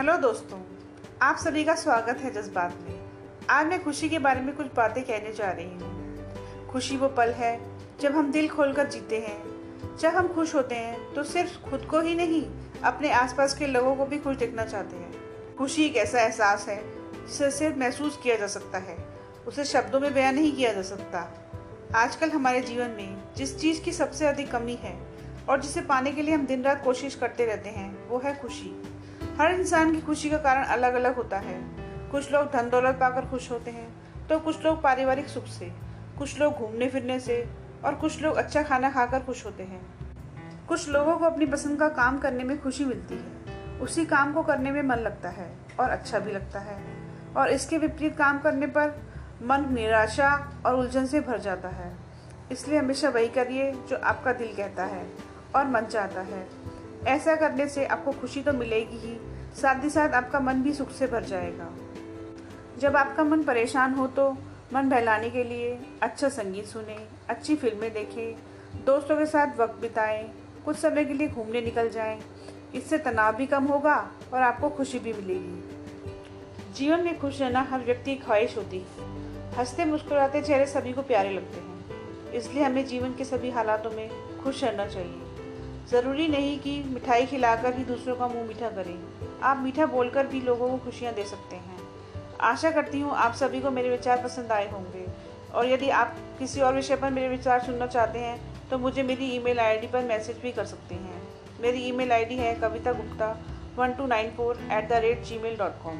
Hello दोस्तों, आप सभी का स्वागत है जज्बात में। आज मैं खुशी के बारे में कुछ बातें कहने जा रही हूँ। खुशी वो पल है, जब हम दिल खोलकर जीते हैं। जब हम खुश होते हैं तो सिर्फ़ खुद को ही नहीं, अपने आसपास के लोगों को भी खुश देखना चाहते हैं। खुशी एक ऐसा एहसास है, जिसे सिर्फ़ महसूस किया जा सकता है। उसे शब्दों में बयान नहीं किया जा सकता। आजकल हमारे जीवन में जिस चीज़ की सबसे अधिक कमी है, और जिसे पाने के लिए हम दिन रात कोशिश करते रहते हैं, वो है खुशी। हर इंसान की खुशी का कारण अलग अलग होता है। कुछ लोग धन दौलत पाकर खुश होते हैं तो कुछ लोग पारिवारिक सुख से, कुछ लोग घूमने फिरने से, और कुछ लोग अच्छा खाना खाकर खुश होते हैं। कुछ लोगों को अपनी पसंद का काम करने में खुशी मिलती है, उसी काम को करने में मन लगता है, और अच्छा भी लगता है, और इसके विपरीत काम करने पर मन निराशा और उलझन से भर जाता है। इसलिए हमेशा वही करिए जो आपका दिल कहता है और मन चाहता है। ऐसा करने से आपको खुशी तो मिलेगी ही साथ ही साथ आपका मन भी सुख से भर जाएगा। जब आपका मन परेशान हो तो मन बहलाने के लिए अच्छा संगीत सुने, अच्छी फ़िल्में देखें, दोस्तों के साथ वक्त बिताएँ, कुछ समय के लिए घूमने निकल जाएँ, इससे तनाव भी कम होगा और आपको खुशी भी मिलेगी। जीवन में खुश रहना हर व्यक्ति की ख्वाहिश होती है। हँसते मुस्कुराते चेहरे सभी को प्यारे लगते हैं। इसलिए हमें जीवन के सभी हालातों में खुश रहना चाहिए। ज़रूरी नहीं कि मिठाई खिलाकर ही दूसरों का मुँह मीठा करें। आप मीठा बोलकर भी लोगों को खुशियाँ दे सकते हैं। आशा करती हूँ आप सभी को मेरे विचार पसंद आए होंगे। और यदि आप किसी और विषय पर मेरे विचार सुनना चाहते हैं तो मुझे मेरी ईमेल आईडी पर मैसेज भी कर सकते हैं। मेरी ईमेल आईडी है Kavita Gupta one two nine four eight the rate Gmail dot com